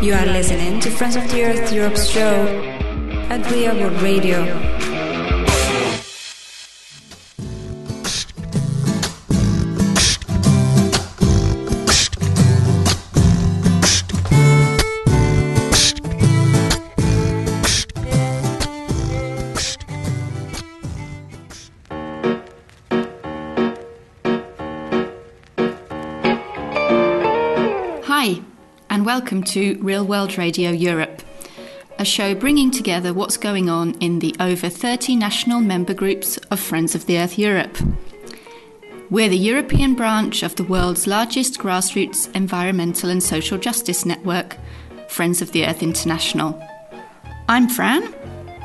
You are listening to Friends of the Earth Europe's show at World Radio. Welcome to Real World Radio Europe, a show bringing together what's going on in the over 30 national member groups of Friends of the Earth Europe. We're the European branch of the world's largest grassroots environmental and social justice network, Friends of the Earth International. I'm Fran,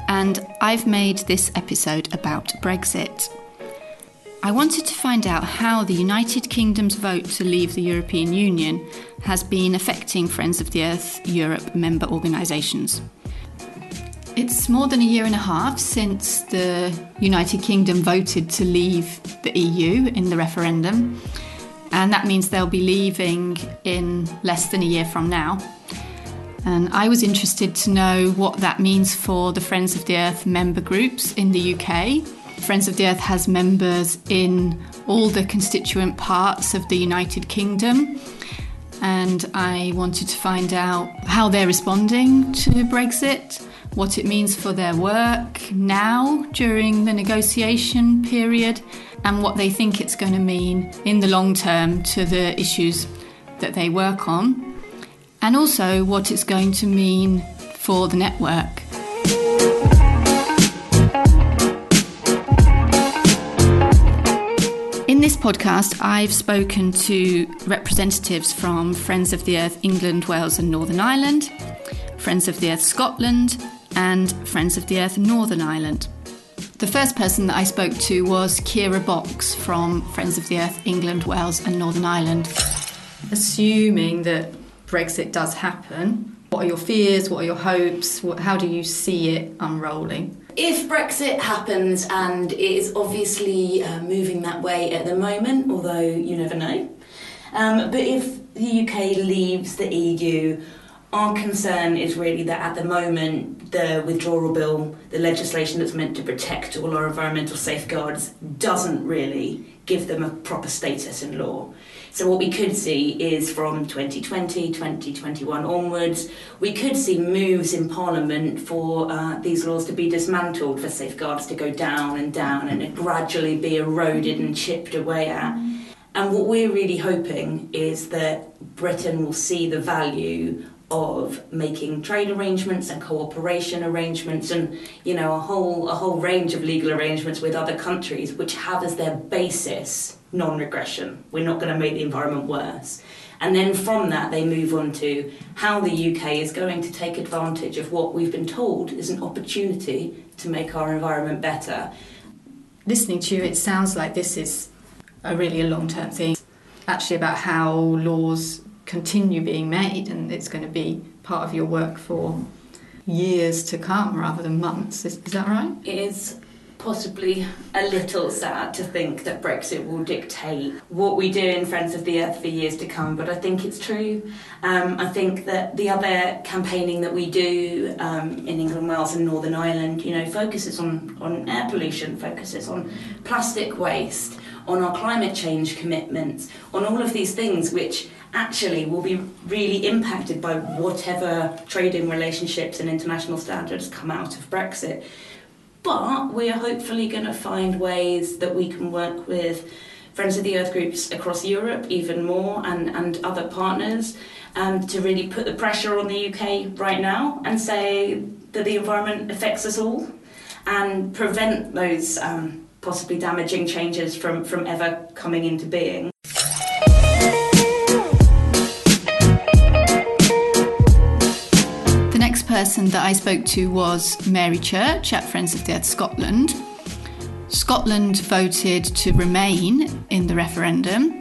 and I've made this episode about Brexit. I wanted to find out how the United Kingdom's vote to leave the European Union has been affecting Friends of the Earth Europe member organisations. It's more than a year and a half since the United Kingdom voted to leave the EU in the referendum, and that means they'll be leaving in less than a year from now. And I was interested to know what that means for the Friends of the Earth member groups in the UK Friends of the Earth has members in all the constituent parts of the United Kingdom. And I wanted to find out how they're responding to Brexit, what it means for their work now during the negotiation period, and what they think it's going to mean in the long term to the issues that they work on, and also what it's going to mean for the network. This podcast, I've spoken to representatives from Friends of the Earth England, Wales, and Northern Ireland, Friends of the Earth Scotland, and Friends of the Earth Northern Ireland. The first person that I spoke to was Kierra Box from Friends of the Earth England, Wales, and Northern Ireland. Assuming that Brexit does happen, what are your fears? What are your hopes? What, how do you see it unrolling? If Brexit happens, and it is obviously uh, moving that way at the moment, although you never know, um, but if the UK leaves the EU, our concern is really that at the moment the withdrawal bill, the legislation that's meant to protect all our environmental safeguards, doesn't really give them a proper status in law. So what we could see is from 2020, 2021 onwards, we could see moves in Parliament for uh, these laws to be dismantled, for safeguards to go down and down and gradually be eroded and chipped away at. And what we're really hoping is that Britain will see the value of making trade arrangements and cooperation arrangements and you know a whole a whole range of legal arrangements with other countries which have as their basis non-regression. We're not going to make the environment worse. And then from that they move on to how the UK is going to take advantage of what we've been told is an opportunity to make our environment better. Listening to you it sounds like this is a really a long-term thing. Actually about how laws continue being made and it's going to be part of your work for years to come rather than months. Is, is that right? It is possibly a little sad to think that Brexit will dictate what we do in Friends of the Earth for years to come, but I think it's true. Um, I think that the other campaigning that we do um, in England, Wales, and Northern Ireland, you know, focuses on, on air pollution, focuses on plastic waste, on our climate change commitments, on all of these things which actually will be really impacted by whatever trading relationships and international standards come out of Brexit. But we are hopefully going to find ways that we can work with Friends of the Earth groups across Europe even more and, and other partners um, to really put the pressure on the UK right now and say that the environment affects us all and prevent those um, possibly damaging changes from, from ever coming into being. The next person that I spoke to was Mary Church at Friends of the Earth Scotland. Scotland voted to remain in the referendum.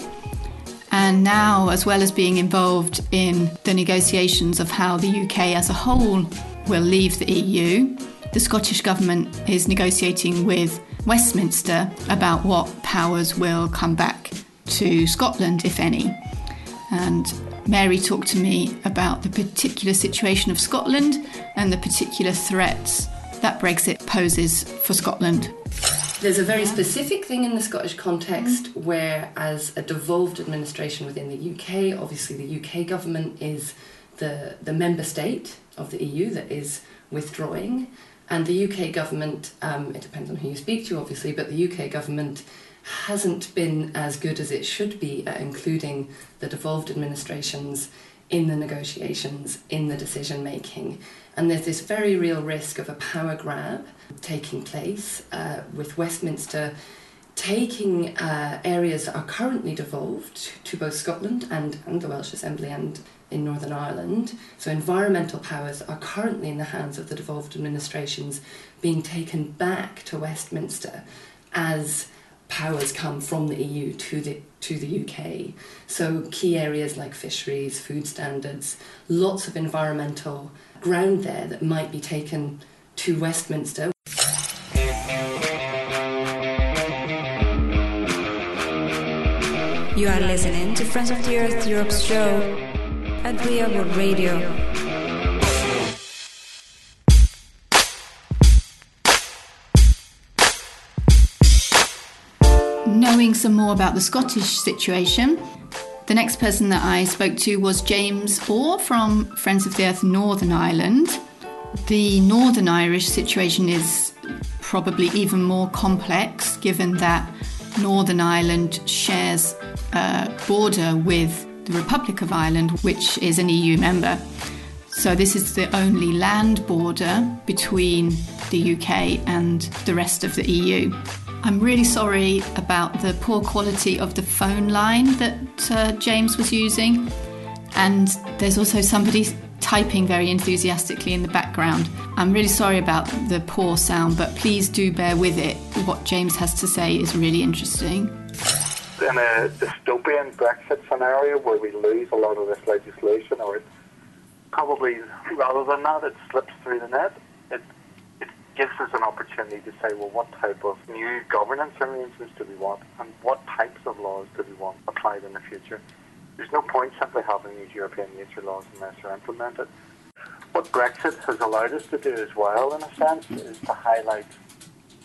And now, as well as being involved in the negotiations of how the UK as a whole will leave the EU, the Scottish Government is negotiating with Westminster about what powers will come back to Scotland, if any. And Mary talked to me about the particular situation of Scotland and the particular threats that Brexit poses for Scotland. There's a very specific thing in the Scottish context mm. where, as a devolved administration within the UK, obviously the UK government is the, the member state of the EU that is withdrawing. And the UK government, um, it depends on who you speak to, obviously, but the UK government hasn't been as good as it should be at including the devolved administrations in the negotiations, in the decision making. And there's this very real risk of a power grab taking place uh, with Westminster taking uh, areas that are currently devolved to both Scotland and, and the Welsh Assembly and in Northern Ireland. So environmental powers are currently in the hands of the devolved administrations being taken back to Westminster as powers come from the EU to the to the UK. So key areas like fisheries, food standards, lots of environmental ground there that might be taken to Westminster. You are listening to Friends of the Earth Europe's show at Real Radio. Knowing some more about the Scottish situation, the next person that I spoke to was James Orr from Friends of the Earth Northern Ireland. The Northern Irish situation is probably even more complex given that Northern Ireland shares a border with the Republic of Ireland, which is an EU member. So, this is the only land border between the UK and the rest of the EU. I'm really sorry about the poor quality of the phone line that uh, James was using. And there's also somebody typing very enthusiastically in the background. I'm really sorry about the poor sound, but please do bear with it. What James has to say is really interesting. In a dystopian Brexit scenario where we lose a lot of this legislation, or it probably rather than that, it slips through the net, it it gives us an opportunity to say, well, what type of new governance arrangements do we want and what types of laws do we want applied in the future? There's no point simply having these European nature laws unless they're implemented. What Brexit has allowed us to do as well, in a sense, is to highlight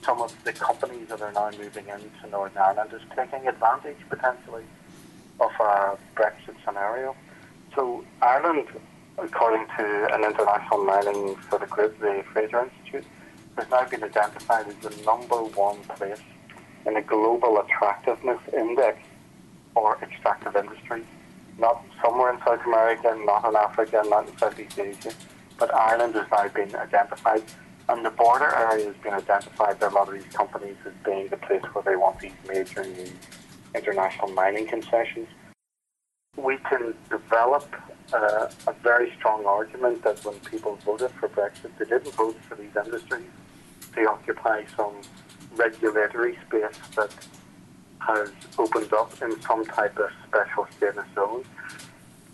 some of the companies that are now moving into Northern Ireland is taking advantage potentially of a Brexit scenario. So Ireland, according to an international mining sort of group, the Fraser Institute, has now been identified as the number one place in the global attractiveness index for extractive industries. Not somewhere in South America, not in Africa, not in Southeast Asia, but Ireland has now been identified. And the border area has been identified by a lot of these companies as being the place where they want these major new international mining concessions. We can develop uh, a very strong argument that when people voted for Brexit, they didn't vote for these industries they occupy some regulatory space that has opened up in some type of special status zone.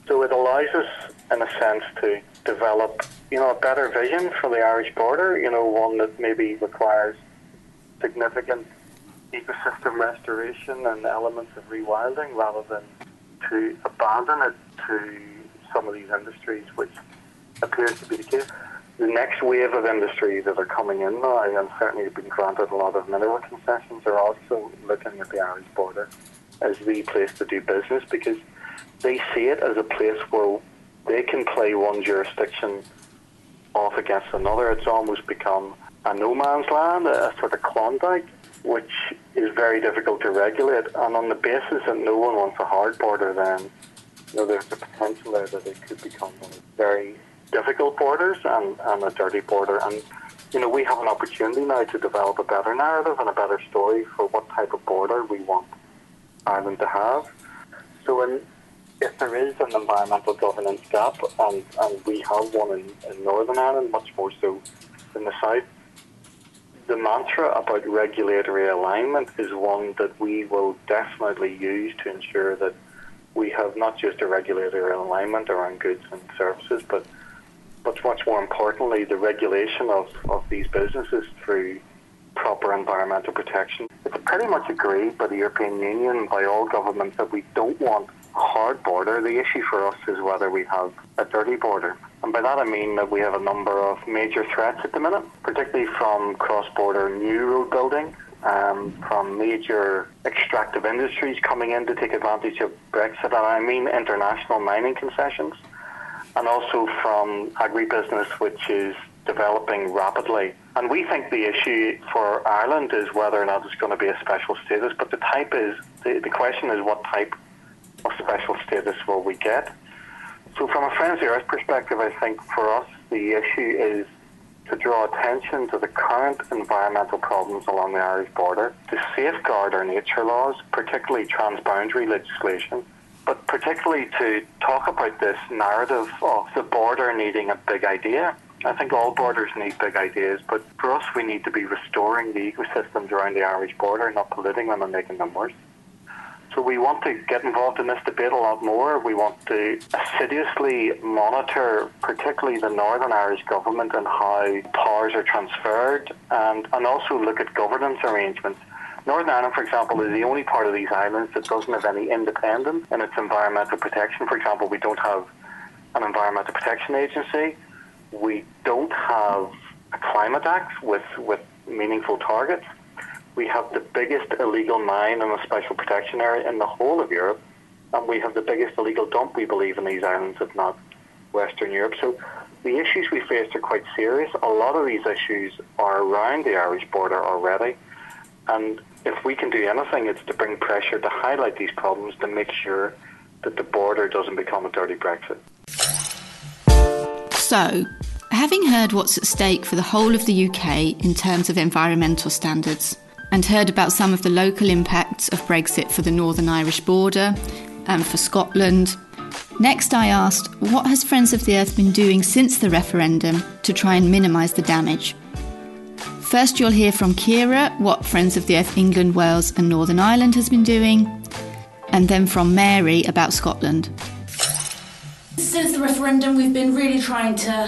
So it allows us, in a sense, to develop, you know, a better vision for the Irish border. You know, one that maybe requires significant ecosystem restoration and elements of rewilding, rather than to abandon it to some of these industries, which appears to be the case the next wave of industry that are coming in now, and certainly have been granted a lot of mineral concessions, are also looking at the Irish border as the place to do business because they see it as a place where they can play one jurisdiction off against another. It's almost become a no man's land, a sort of Klondike, which is very difficult to regulate. And on the basis that no one wants a hard border, then you know, there's the potential there that it could become very difficult borders and, and a dirty border. And, you know, we have an opportunity now to develop a better narrative and a better story for what type of border we want Ireland to have. So in, if there is an environmental governance gap, and, and we have one in, in Northern Ireland, much more so in the south, the mantra about regulatory alignment is one that we will definitely use to ensure that we have not just a regulatory alignment around goods and services, but but much more importantly, the regulation of, of these businesses through proper environmental protection. It's pretty much agreed by the European Union, and by all governments, that we don't want hard border. The issue for us is whether we have a dirty border. And by that I mean that we have a number of major threats at the minute, particularly from cross-border new road building, um, from major extractive industries coming in to take advantage of Brexit, and I mean international mining concessions, and also from agribusiness, which is developing rapidly. And we think the issue for Ireland is whether or not it's going to be a special status, but the type is, the, the question is what type special status will we get? So from a Friends of Earth perspective, I think for us the issue is to draw attention to the current environmental problems along the Irish border, to safeguard our nature laws, particularly transboundary legislation, but particularly to talk about this narrative of the border needing a big idea. I think all borders need big ideas, but for us, we need to be restoring the ecosystems around the Irish border, not polluting them and making them worse. So we want to get involved in this debate a lot more. We want to assiduously monitor, particularly the Northern Irish government and how powers are transferred, and, and also look at governance arrangements. Northern Ireland, for example, is the only part of these islands that doesn't have any independence in its environmental protection. For example, we don't have an environmental protection agency. We don't have a climate act with, with meaningful targets we have the biggest illegal mine in a special protection area in the whole of Europe, and we have the biggest illegal dump, we believe, in these islands, if not Western Europe. So the issues we face are quite serious. A lot of these issues are around the Irish border already, and if we can do anything, it's to bring pressure to highlight these problems to make sure that the border doesn't become a dirty Brexit. So, having heard what's at stake for the whole of the UK in terms of environmental standards, and heard about some of the local impacts of Brexit for the Northern Irish border and for Scotland. Next, I asked, what has Friends of the Earth been doing since the referendum to try and minimise the damage? First, you'll hear from Kierra what Friends of the Earth England, Wales, and Northern Ireland has been doing, and then from Mary about Scotland. Since the referendum, we've been really trying to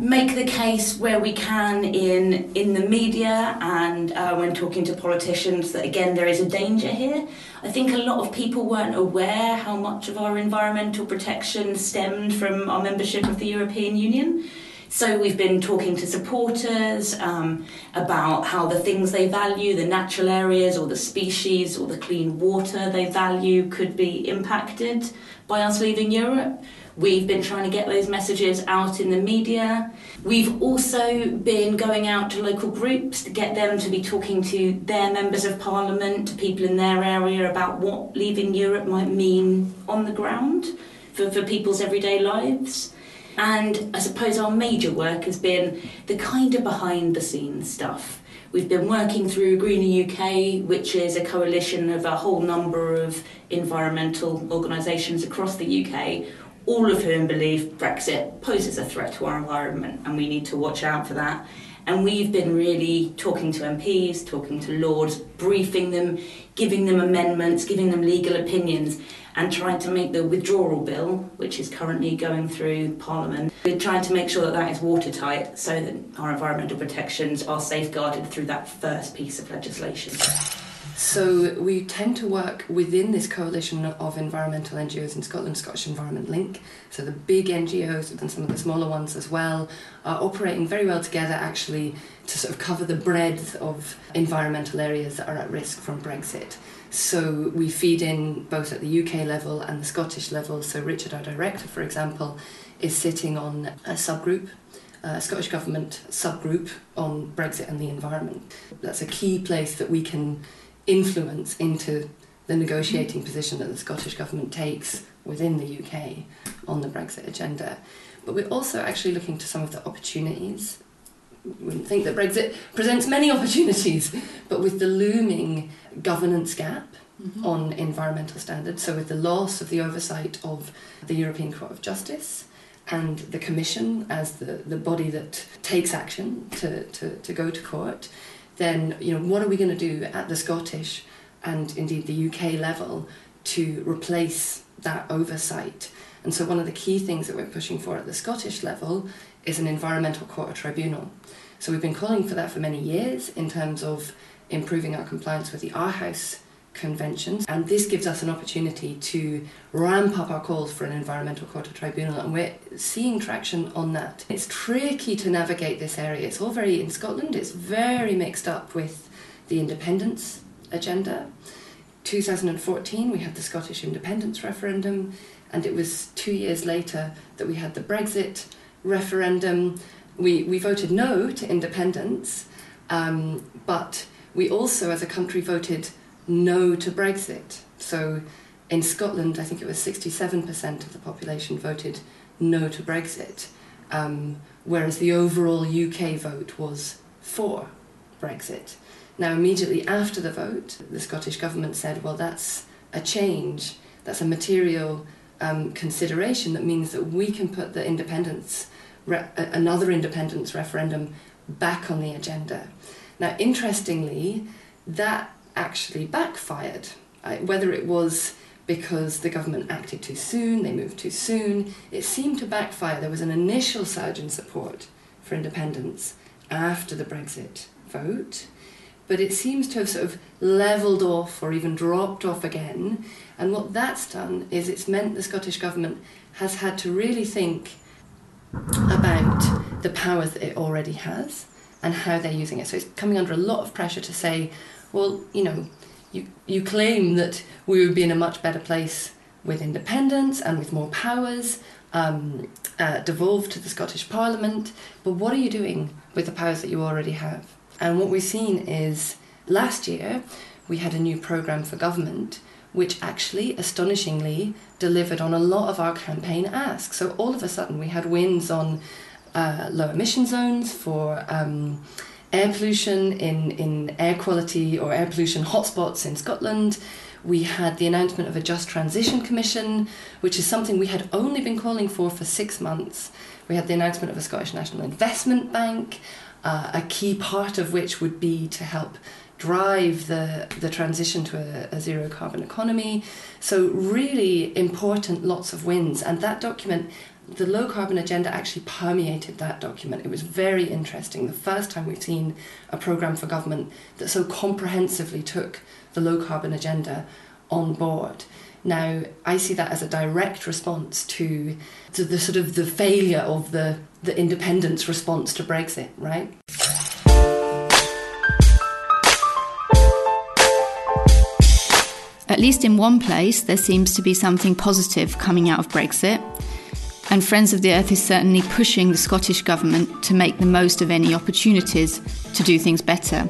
make the case where we can in in the media and uh, when talking to politicians that again there is a danger here. I think a lot of people weren't aware how much of our environmental protection stemmed from our membership of the European Union. So we've been talking to supporters um, about how the things they value, the natural areas or the species or the clean water they value could be impacted by us leaving Europe. We've been trying to get those messages out in the media. We've also been going out to local groups to get them to be talking to their members of parliament, to people in their area about what leaving Europe might mean on the ground for, for people's everyday lives. And I suppose our major work has been the kind of behind the scenes stuff. We've been working through Greener UK, which is a coalition of a whole number of environmental organisations across the UK, all of whom believe Brexit poses a threat to our environment and we need to watch out for that. And we've been really talking to MPs, talking to Lords, briefing them, giving them amendments, giving them legal opinions, and trying to make the withdrawal bill, which is currently going through Parliament, we're trying to make sure that that is watertight so that our environmental protections are safeguarded through that first piece of legislation. So we tend to work within this coalition of environmental NGOs in Scotland, Scottish Environment Link. So the big NGOs and some of the smaller ones as well are operating very well together actually to sort of cover the breadth of environmental areas that are at risk from Brexit. So we feed in both at the UK level and the Scottish level. So Richard, our director, for example, is sitting on a subgroup uh, Scottish Government subgroup on Brexit and the environment. That's a key place that we can influence into the negotiating position that the Scottish Government takes within the UK on the Brexit agenda. But we're also actually looking to some of the opportunities. We wouldn't think that Brexit presents many opportunities, but with the looming governance gap mm-hmm. on environmental standards, so with the loss of the oversight of the European Court of Justice and the Commission as the, the body that takes action to, to, to go to court, then you know what are we going to do at the Scottish and indeed the UK level to replace that oversight? And so one of the key things that we're pushing for at the Scottish level is an environmental court tribunal. So we've been calling for that for many years in terms of improving our compliance with the Aarhus conventions and this gives us an opportunity to ramp up our calls for an environmental court of tribunal and we're seeing traction on that. It's tricky to navigate this area. It's all very in scotland it's very mixed up with the independence agenda. 2014 we had the scottish independence referendum and it was two years later that we had the brexit referendum. We, we voted no to independence um, but we also as a country voted no to Brexit. So in Scotland, I think it was 67% of the population voted no to Brexit, um, whereas the overall UK vote was for Brexit. Now, immediately after the vote, the Scottish Government said, well, that's a change, that's a material um, consideration that means that we can put the independence, another independence referendum back on the agenda. Now, interestingly, that actually backfired. Uh, whether it was because the government acted too soon, they moved too soon, it seemed to backfire. There was an initial surge in support for independence after the Brexit vote, but it seems to have sort of levelled off or even dropped off again. And what that's done is it's meant the Scottish Government has had to really think about the powers that it already has and how they're using it. So it's coming under a lot of pressure to say, well, you know, you, you claim that we would be in a much better place with independence and with more powers um, uh, devolved to the Scottish Parliament, but what are you doing with the powers that you already have? And what we've seen is last year we had a new programme for government which actually astonishingly delivered on a lot of our campaign asks. So all of a sudden we had wins on uh, low emission zones for. Um, air pollution in, in air quality or air pollution hotspots in Scotland. We had the announcement of a Just Transition Commission, which is something we had only been calling for for six months. We had the announcement of a Scottish National Investment Bank, uh, a key part of which would be to help drive the, the transition to a, a, zero carbon economy. So, really important, lots of wins. And that document the low carbon agenda actually permeated that document. It was very interesting. The first time we've seen a programme for government that so comprehensively took the low carbon agenda on board. Now, I see that as a direct response to, to the sort of the failure of the, the independence response to Brexit, right? At least in one place, there seems to be something positive coming out of Brexit and Friends of the Earth is certainly pushing the Scottish Government to make the most of any opportunities to do things better.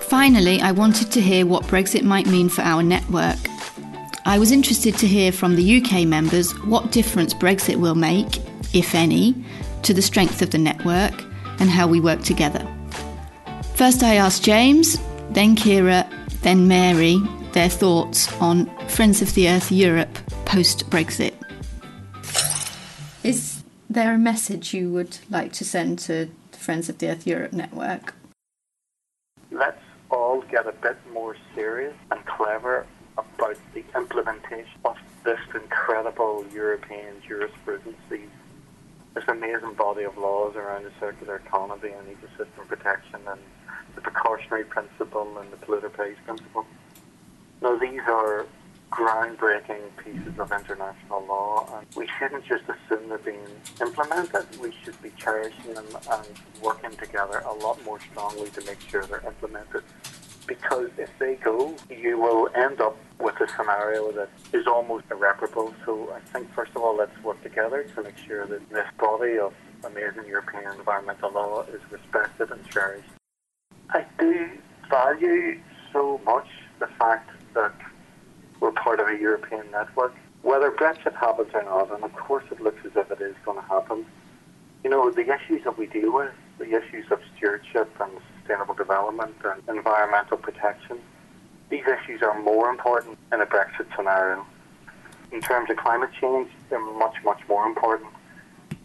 Finally, I wanted to hear what Brexit might mean for our network. I was interested to hear from the UK members what difference Brexit will make, if any, to the strength of the network and how we work together. First, I asked James, then Kierra, then Mary their thoughts on Friends of the Earth Europe post Brexit. Is there a message you would like to send to the Friends of the Earth Europe network? Let's all get a bit more serious and clever about the implementation of this incredible European jurisprudence, this amazing body of laws around the circular economy and ecosystem protection and the precautionary principle and the polluter pays principle. Now, these are groundbreaking pieces of international law, and we shouldn't just assume they're being implemented. We should be cherishing them and working together a lot more strongly to make sure they're implemented. Because if they go, you will end up with a scenario that is almost irreparable. So I think, first of all, let's work together to make sure that this body of amazing European environmental law is respected and cherished. I do value so much the fact that we're part of a European network. Whether Brexit happens or not, and of course it looks as if it is going to happen, you know, the issues that we deal with, the issues of stewardship and sustainable development and environmental protection, these issues are more important in a Brexit scenario. In terms of climate change, they're much, much more important.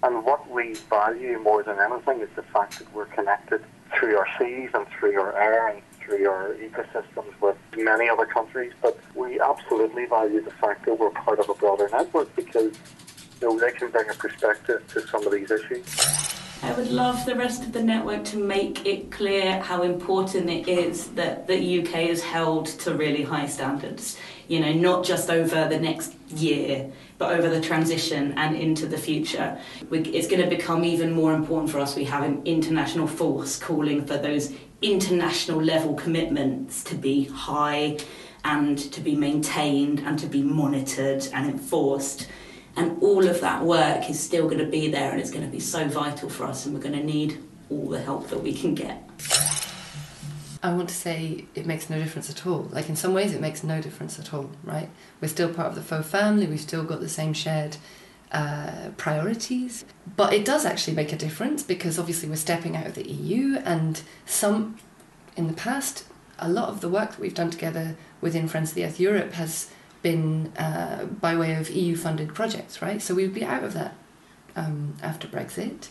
And what we value more than anything is the fact that we're connected through our seas and through our air and through our ecosystems with many other countries, but we absolutely value the fact that we're part of a broader network because you know, they can bring a perspective to some of these issues. I would love the rest of the network to make it clear how important it is that the UK is held to really high standards. You know, not just over the next year, but over the transition and into the future. We, it's going to become even more important for us. We have an international force calling for those international level commitments to be high and to be maintained and to be monitored and enforced. And all of that work is still going to be there and it's going to be so vital for us, and we're going to need all the help that we can get. I want to say it makes no difference at all. Like, in some ways, it makes no difference at all, right? We're still part of the FoE family, we've still got the same shared uh, priorities. But it does actually make a difference because obviously we're stepping out of the EU, and some in the past, a lot of the work that we've done together within Friends of the Earth Europe has been uh, by way of EU funded projects, right? So we would be out of that um, after Brexit.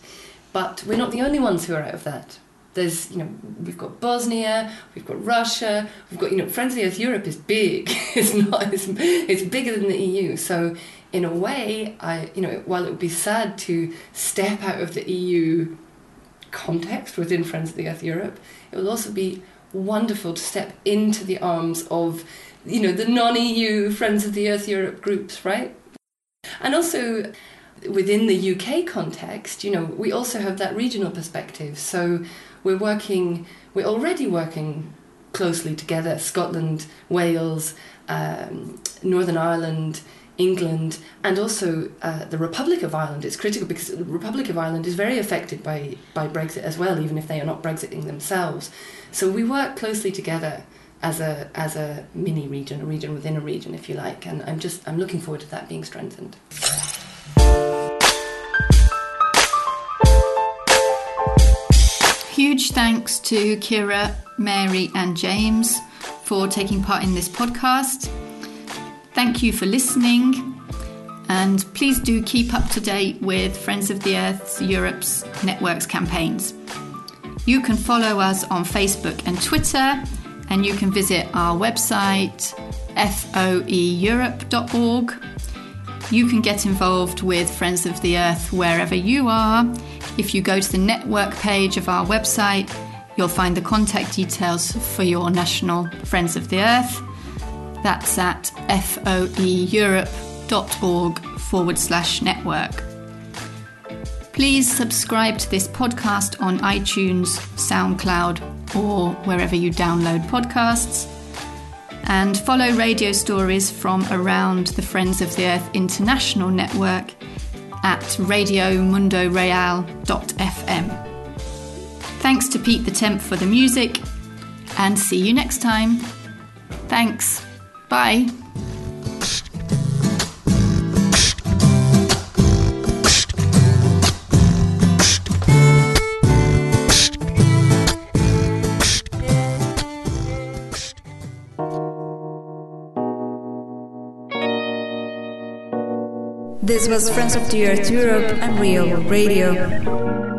But we're not the only ones who are out of that. There's, you know, we've got Bosnia, we've got Russia, we've got, you know, Friends of the Earth Europe is big. it's not, it's, it's bigger than the EU. So in a way, I, you know, while it would be sad to step out of the EU context within Friends of the Earth Europe, it will also be wonderful to step into the arms of you know, the non-EU Friends of the Earth Europe groups, right? And also within the UK context, you know, we also have that regional perspective. So we're working, we're already working closely together, Scotland, Wales, um, Northern Ireland, England, and also uh, the Republic of Ireland. It's critical because the Republic of Ireland is very affected by, by Brexit as well, even if they are not Brexiting themselves. So we work closely together as a as a mini region, a region within a region, if you like. And I'm just I'm looking forward to that being strengthened. Huge thanks to Kierra, Mary, and James for taking part in this podcast. Thank you for listening. And please do keep up to date with Friends of the Earth Europe's networks campaigns. You can follow us on Facebook and Twitter and you can visit our website foeeurope.org. You can get involved with Friends of the Earth wherever you are. If you go to the network page of our website, you'll find the contact details for your national Friends of the Earth. That's at foeeurope.org forward slash network. Please subscribe to this podcast on iTunes, SoundCloud, or wherever you download podcasts. And follow radio stories from around the Friends of the Earth International Network at radiomundoreal.fm. Thanks to Pete the Temp for the music, and see you next time. Thanks. Bye. This was Friends of the Earth Europe and Real Radio.